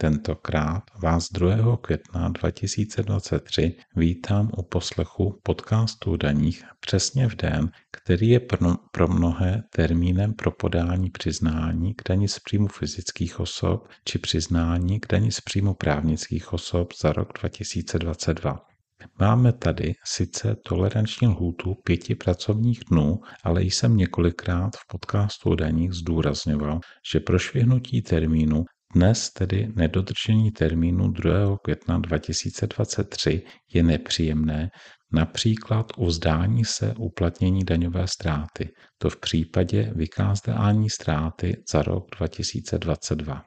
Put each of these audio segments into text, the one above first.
Tentokrát vás 2. května 2023 vítám u poslechu podcastu daních přesně v den, který je pro mnohé termínem pro podání přiznání k dani z příjmu fyzických osob či přiznání k dani z příjmu právnických osob za rok 2022. Máme tady sice toleranční lhůtu pěti pracovních dnů, ale jsem několikrát v podcastu o daních zdůrazňoval, že pro švihnutí termínu dnes tedy nedodržení termínu 2. května 2023 je nepříjemné, například vzdání se uplatnění daňové ztráty, to v případě vykázdání ztráty za rok 2022.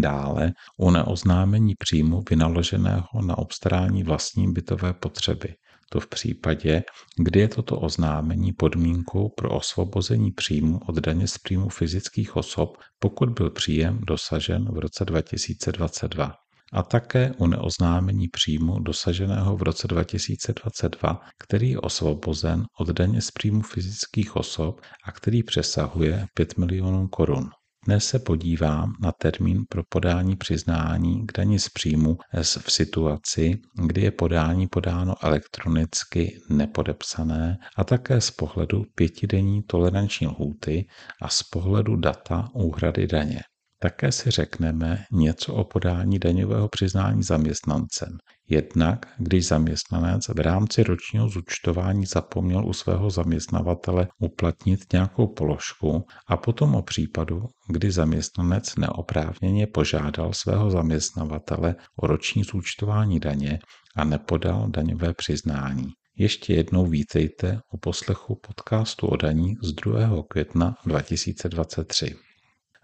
Dále u neoznámení příjmu vynaloženého na obstarání vlastní bytové potřeby. To v případě, kdy je toto oznámení podmínkou pro osvobození příjmu od daně z příjmu fyzických osob, pokud byl příjem dosažen v roce 2022 a také u neoznámení příjmu dosaženého v roce 2022, který je osvobozen od daně z příjmu fyzických osob a který přesahuje 5 milionů korun. Dnes se podívám na termín pro podání přiznání k dani z příjmu v situaci, kdy je podání podáno elektronicky nepodepsané a také z pohledu pětidenní toleranční lhůty a z pohledu data úhrady daně. Také si řekneme něco o podání daňového přiznání zaměstnancem. Jednak, když zaměstnanec v rámci ročního zúčtování zapomněl u svého zaměstnavatele uplatnit nějakou položku a potom o případu, kdy zaměstnanec neoprávněně požádal svého zaměstnavatele o roční zúčtování daně a nepodal daňové přiznání. Ještě jednou vítejte u poslechu podcastu o daní z 2. května 2023.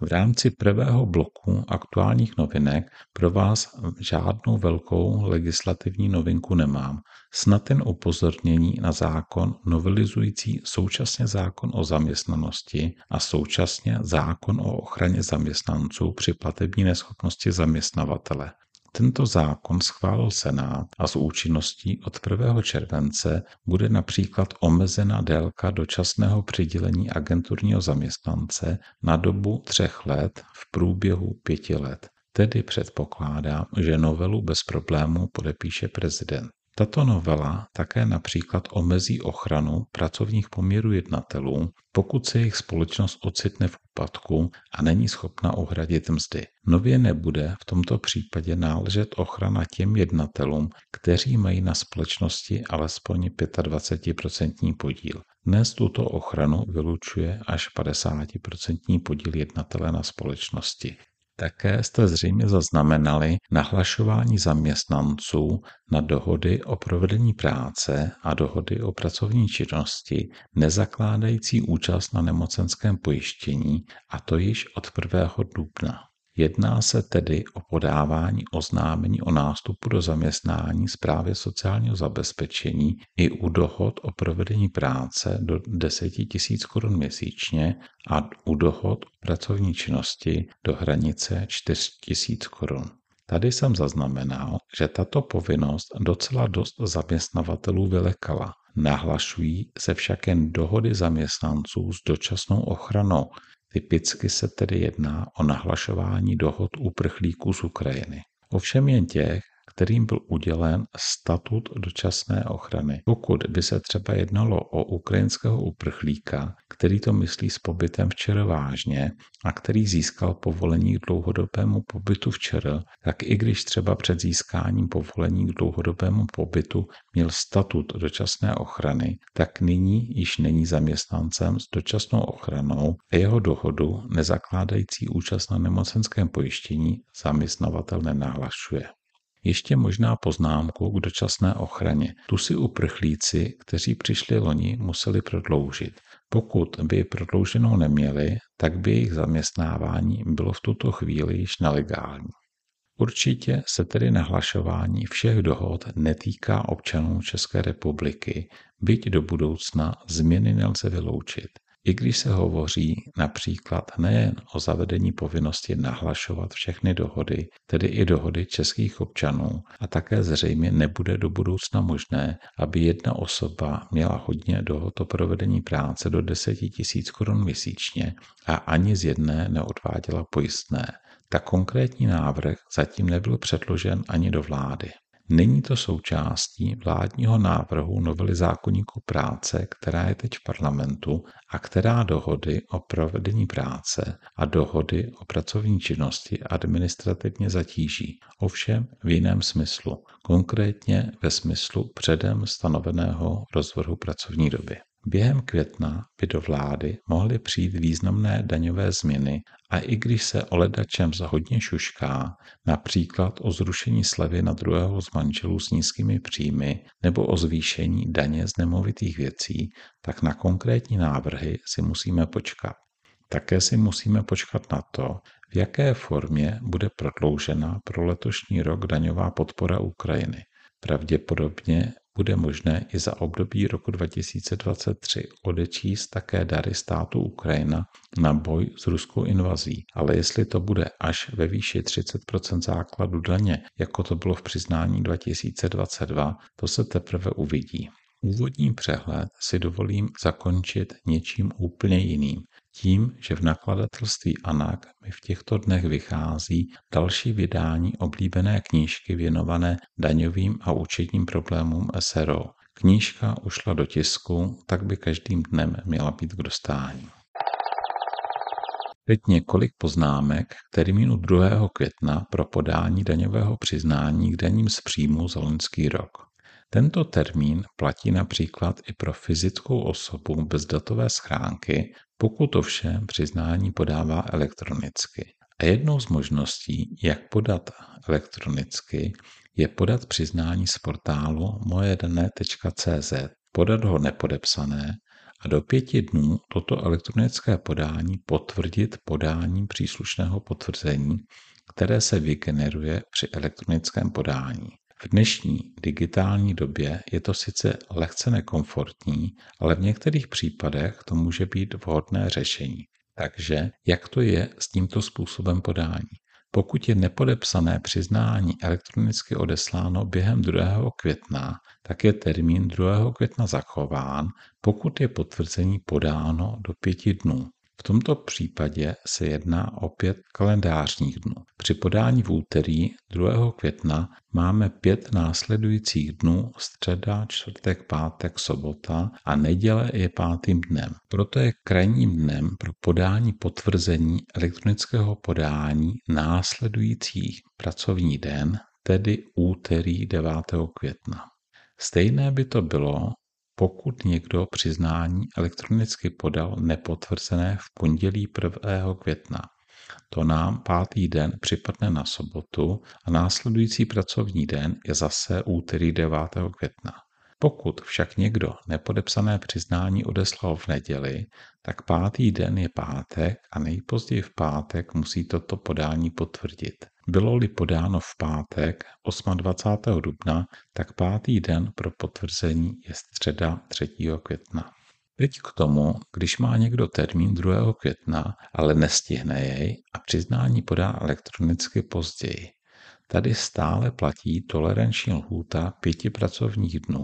V rámci prvého bloku aktuálních novinek pro vás žádnou velkou legislativní novinku nemám. Snad jen upozornění na zákon novelizující současně zákon o zaměstnanosti a současně zákon o ochraně zaměstnanců při platební neschopnosti zaměstnavatele. Tento zákon schválil Senát a s účinností od 1. července bude například omezena délka dočasného přidělení agenturního zaměstnance na dobu třech let v průběhu pěti let. Tedy předpokládám, že novelu bez problémů podepíše prezident. Tato novela také například omezí ochranu pracovních poměrů jednatelů, pokud se jejich společnost ocitne v úpadku a není schopna uhradit mzdy. Nově nebude v tomto případě náležet ochrana těm jednatelům, kteří mají na společnosti alespoň 25% podíl. Dnes tuto ochranu vylučuje až 50% podíl jednatele na společnosti. Také jste zřejmě zaznamenali nahlašování zaměstnanců na dohody o provedení práce a dohody o pracovní činnosti nezakládající účast na nemocenském pojištění, a to již od 1. dubna. Jedná se tedy o podávání oznámení o nástupu do zaměstnání správě sociálního zabezpečení i u dohod o provedení práce do 10 000 korun měsíčně a u dohod o pracovní činnosti do hranice 4 000 korun. Tady jsem zaznamenal, že tato povinnost docela dost zaměstnavatelů vylekala. Nahlašují se však jen dohody zaměstnanců s dočasnou ochranou, Typicky se tedy jedná o nahlašování dohod uprchlíků z Ukrajiny. Ovšem jen těch, kterým byl udělen statut dočasné ochrany. Pokud by se třeba jednalo o ukrajinského uprchlíka, který to myslí s pobytem včera vážně a který získal povolení k dlouhodobému pobytu včera, tak i když třeba před získáním povolení k dlouhodobému pobytu měl statut dočasné ochrany, tak nyní již není zaměstnancem s dočasnou ochranou a jeho dohodu nezakládající účast na nemocenském pojištění zaměstnavatel nenahlašuje. Ještě možná poznámku k dočasné ochraně. Tu si uprchlíci, kteří přišli loni, museli prodloužit. Pokud by prodlouženou neměli, tak by jejich zaměstnávání bylo v tuto chvíli již nelegální. Určitě se tedy nahlašování všech dohod netýká občanů České republiky, byť do budoucna změny nelze vyloučit i když se hovoří například nejen o zavedení povinnosti nahlašovat všechny dohody, tedy i dohody českých občanů, a také zřejmě nebude do budoucna možné, aby jedna osoba měla hodně dohod o provedení práce do 10 000 korun měsíčně a ani z jedné neodváděla pojistné. tak konkrétní návrh zatím nebyl předložen ani do vlády. Není to součástí vládního návrhu novely zákonníku práce, která je teď v parlamentu a která dohody o provedení práce a dohody o pracovní činnosti administrativně zatíží, ovšem v jiném smyslu, konkrétně ve smyslu předem stanoveného rozvrhu pracovní doby. Během května by do vlády mohly přijít významné daňové změny a i když se o ledačem šušká, například o zrušení slevy na druhého z manželů s nízkými příjmy nebo o zvýšení daně z nemovitých věcí, tak na konkrétní návrhy si musíme počkat. Také si musíme počkat na to, v jaké formě bude prodloužena pro letošní rok daňová podpora Ukrajiny. Pravděpodobně bude možné i za období roku 2023 odečíst také dary státu Ukrajina na boj s ruskou invazí. Ale jestli to bude až ve výši 30% základu daně, jako to bylo v přiznání 2022, to se teprve uvidí. Úvodní přehled si dovolím zakončit něčím úplně jiným. Tím, že v nakladatelství ANAK mi v těchto dnech vychází další vydání oblíbené knížky věnované daňovým a účetním problémům SRO. Knížka ušla do tisku, tak by každým dnem měla být k dostání. Teď několik poznámek k termínu 2. května pro podání daňového přiznání k daním z příjmu za loňský rok. Tento termín platí například i pro fyzickou osobu bez datové schránky, pokud ovšem přiznání podává elektronicky. A jednou z možností, jak podat elektronicky, je podat přiznání z portálu mojedane.cz, podat ho nepodepsané a do pěti dnů toto elektronické podání potvrdit podáním příslušného potvrzení, které se vygeneruje při elektronickém podání. V dnešní digitální době je to sice lehce nekomfortní, ale v některých případech to může být vhodné řešení. Takže jak to je s tímto způsobem podání? Pokud je nepodepsané přiznání elektronicky odesláno během 2. května, tak je termín 2. května zachován, pokud je potvrzení podáno do pěti dnů. V tomto případě se jedná o pět kalendářních dnů. Při podání v úterý 2. května máme pět následujících dnů středa, čtvrtek, pátek, sobota a neděle je pátým dnem. Proto je krajním dnem pro podání potvrzení elektronického podání následující pracovní den, tedy úterý 9. května. Stejné by to bylo, pokud někdo přiznání elektronicky podal nepotvrzené v pondělí 1. května. To nám pátý den připadne na sobotu a následující pracovní den je zase úterý 9. května. Pokud však někdo nepodepsané přiznání odeslal v neděli, tak pátý den je pátek a nejpozději v pátek musí toto podání potvrdit. Bylo-li podáno v pátek 28. dubna, tak pátý den pro potvrzení je středa 3. května. Teď k tomu, když má někdo termín 2. května, ale nestihne jej a přiznání podá elektronicky později. Tady stále platí toleranční lhůta pěti pracovních dnů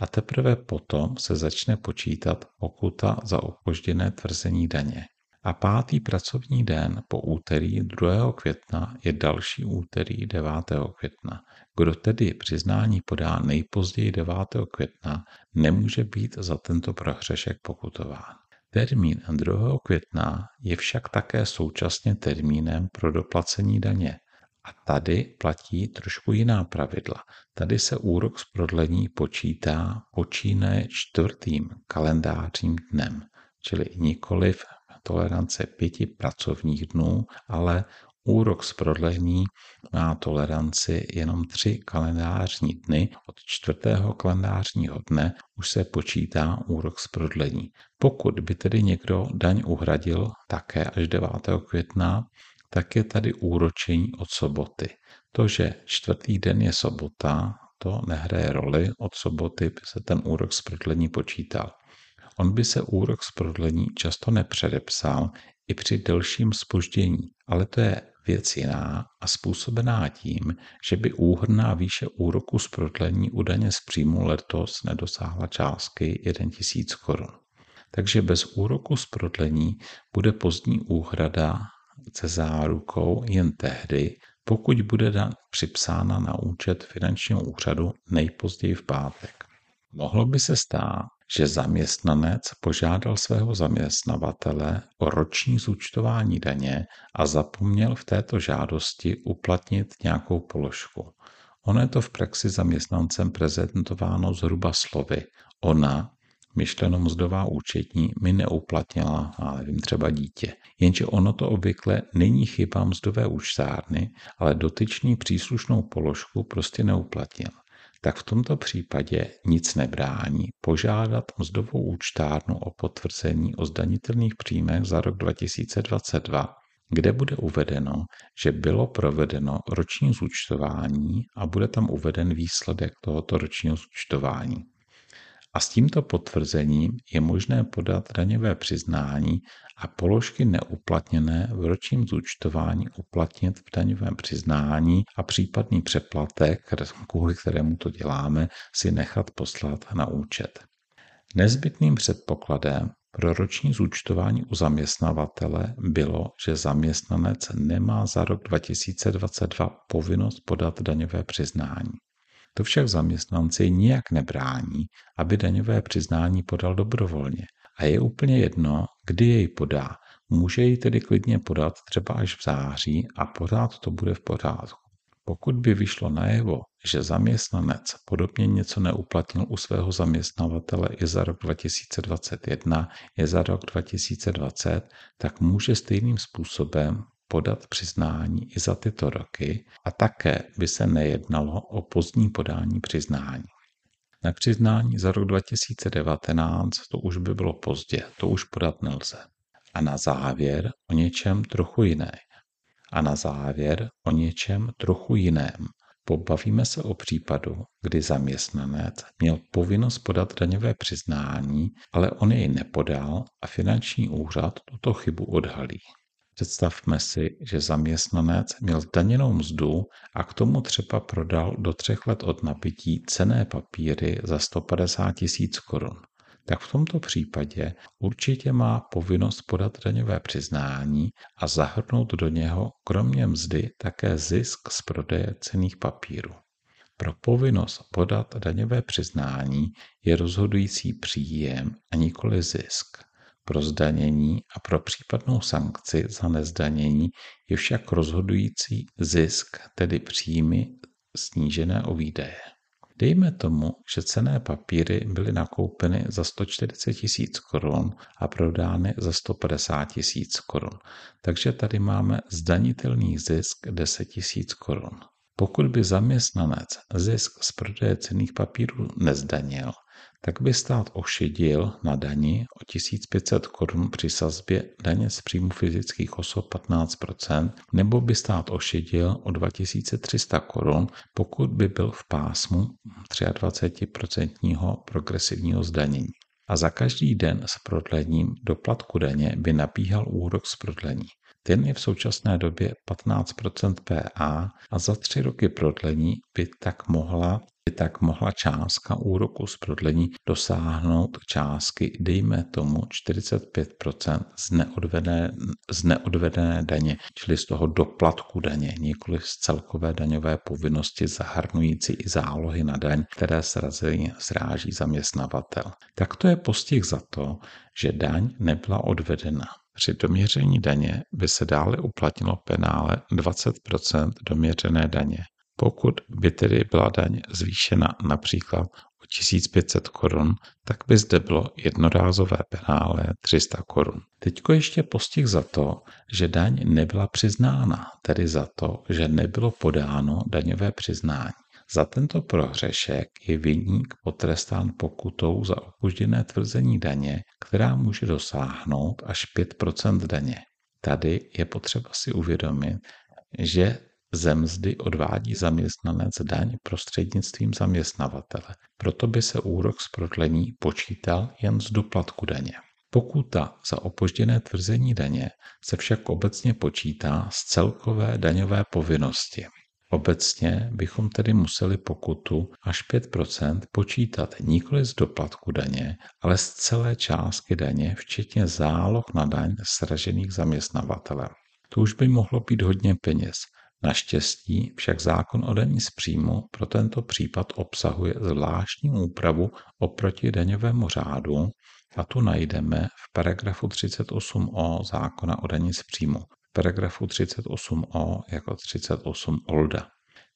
a teprve potom se začne počítat pokuta za opožděné tvrzení daně. A pátý pracovní den po úterý 2. května je další úterý 9. května. Kdo tedy přiznání podá nejpozději 9. května, nemůže být za tento prohřešek pokutován. Termín 2. května je však také současně termínem pro doplacení daně. A tady platí trošku jiná pravidla. Tady se úrok z prodlení počítá počínaje čtvrtým kalendářním dnem, čili nikoliv tolerance pěti pracovních dnů, ale úrok z prodlení má toleranci jenom tři kalendářní dny. Od čtvrtého kalendářního dne už se počítá úrok z prodlení. Pokud by tedy někdo daň uhradil také až 9. května, tak je tady úročení od soboty. To, že čtvrtý den je sobota, to nehraje roli, od soboty by se ten úrok z prodlení počítal. On by se úrok z prodlení často nepředepsal i při delším spoždění, ale to je věc jiná a způsobená tím, že by úhrná výše úroku z prodlení u daně z příjmu letos nedosáhla částky 1000 korun. Takže bez úroku z prodlení bude pozdní úhrada se zárukou jen tehdy, pokud bude daň připsána na účet finančního úřadu nejpozději v pátek. Mohlo by se stát, že zaměstnanec požádal svého zaměstnavatele o roční zúčtování daně a zapomněl v této žádosti uplatnit nějakou položku. Ono je to v praxi zaměstnancem prezentováno zhruba slovy. Ona, myšleno mzdová účetní, mi neuplatnila, ale vím třeba dítě. Jenže ono to obvykle není chyba mzdové účtárny, ale dotyčný příslušnou položku prostě neuplatnil tak v tomto případě nic nebrání požádat mzdovou účtárnu o potvrzení o zdanitelných příjmech za rok 2022, kde bude uvedeno, že bylo provedeno roční zúčtování a bude tam uveden výsledek tohoto ročního zúčtování. A s tímto potvrzením je možné podat daňové přiznání a položky neuplatněné v ročním zúčtování uplatnit v daňovém přiznání a případný přeplatek, kvůli kterému to děláme, si nechat poslat na účet. Nezbytným předpokladem pro roční zúčtování u zaměstnavatele bylo, že zaměstnanec nemá za rok 2022 povinnost podat daňové přiznání. To však zaměstnanci nijak nebrání, aby daňové přiznání podal dobrovolně. A je úplně jedno, kdy jej podá. Může ji tedy klidně podat třeba až v září a pořád to bude v pořádku. Pokud by vyšlo najevo, že zaměstnanec podobně něco neuplatnil u svého zaměstnavatele i za rok 2021, je za rok 2020, tak může stejným způsobem podat přiznání i za tyto roky a také by se nejednalo o pozdní podání přiznání. Na přiznání za rok 2019 to už by bylo pozdě, to už podat nelze. A na závěr o něčem trochu jiné. A na závěr o něčem trochu jiném. Pobavíme se o případu, kdy zaměstnanec měl povinnost podat daňové přiznání, ale on jej nepodal a finanční úřad tuto chybu odhalí. Představme si, že zaměstnanec měl zdaněnou mzdu a k tomu třeba prodal do třech let od nabití cené papíry za 150 tisíc korun. Tak v tomto případě určitě má povinnost podat daňové přiznání a zahrnout do něho kromě mzdy také zisk z prodeje cených papírů. Pro povinnost podat daňové přiznání je rozhodující příjem a nikoli zisk. Pro zdanění a pro případnou sankci za nezdanění je však rozhodující zisk, tedy příjmy snížené o výdaje. Dejme tomu, že cené papíry byly nakoupeny za 140 tisíc korun a prodány za 150 tisíc korun. Takže tady máme zdanitelný zisk 10 tisíc korun. Pokud by zaměstnanec zisk z prodeje cených papírů nezdanil, tak by stát ošidil na dani o 1500 korun při sazbě daně z příjmu fyzických osob 15% nebo by stát ošidil o 2300 korun, pokud by byl v pásmu 23% progresivního zdanění. A za každý den s prodlením doplatku daně by nabíhal úrok z prodlení. Ten je v současné době 15% PA a za tři roky prodlení by tak mohla by tak mohla částka úroku z prodlení dosáhnout částky, dejme tomu 45% z neodvedené, z neodvedené daně, čili z toho doplatku daně, nikoli z celkové daňové povinnosti zahrnující i zálohy na daň, které srazí, sráží zaměstnavatel. Tak to je postih za to, že daň nebyla odvedena. Při doměření daně by se dále uplatnilo penále 20% doměřené daně. Pokud by tedy byla daň zvýšena například o 1500 korun, tak by zde bylo jednorázové penále 300 korun. Teďko ještě postih za to, že daň nebyla přiznána, tedy za to, že nebylo podáno daňové přiznání. Za tento prohřešek je viník potrestán pokutou za opožděné tvrzení daně, která může dosáhnout až 5% daně. Tady je potřeba si uvědomit, že ze mzdy odvádí zaměstnanec daň prostřednictvím zaměstnavatele. Proto by se úrok z prodlení počítal jen z doplatku daně. Pokuta za opožděné tvrzení daně se však obecně počítá z celkové daňové povinnosti. Obecně bychom tedy museli pokutu až 5% počítat nikoli z doplatku daně, ale z celé částky daně, včetně záloh na daň sražených zaměstnavatelem. To už by mohlo být hodně peněz. Naštěstí však zákon o daní z příjmu pro tento případ obsahuje zvláštní úpravu oproti daňovému řádu a tu najdeme v paragrafu 38o zákona o daní z příjmu. V paragrafu 38o jako 38 olda.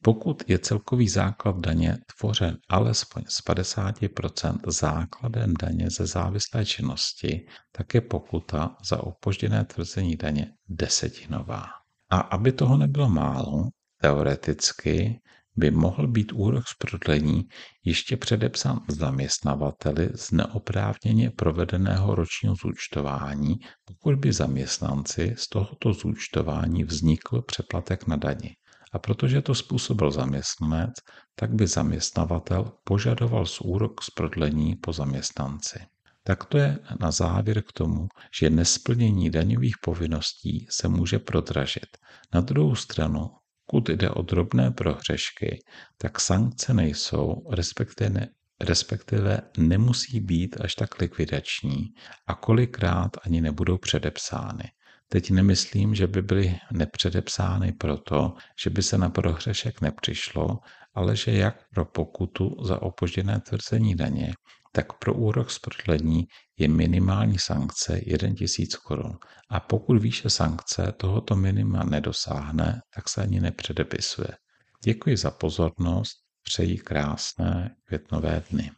Pokud je celkový základ daně tvořen alespoň z 50% základem daně ze závislé činnosti, tak je pokuta za opožděné tvrzení daně desetinová. A aby toho nebylo málo, teoreticky by mohl být úrok z prodlení ještě předepsán zaměstnavateli z neoprávněně provedeného ročního zúčtování, pokud by zaměstnanci z tohoto zúčtování vznikl přeplatek na dani. A protože to způsobil zaměstnanec, tak by zaměstnavatel požadoval z úrok z prodlení po zaměstnanci. Tak to je na závěr k tomu, že nesplnění daňových povinností se může prodražit. Na druhou stranu, pokud jde o drobné prohřešky, tak sankce nejsou, respektive, respektive nemusí být až tak likvidační a kolikrát ani nebudou předepsány. Teď nemyslím, že by byly nepředepsány proto, že by se na prohřešek nepřišlo, ale že jak pro pokutu za opožděné tvrzení daně, tak pro úrok z prodlení je minimální sankce 1000 korun. A pokud výše sankce tohoto minima nedosáhne, tak se ani nepředepisuje. Děkuji za pozornost, přeji krásné květnové dny.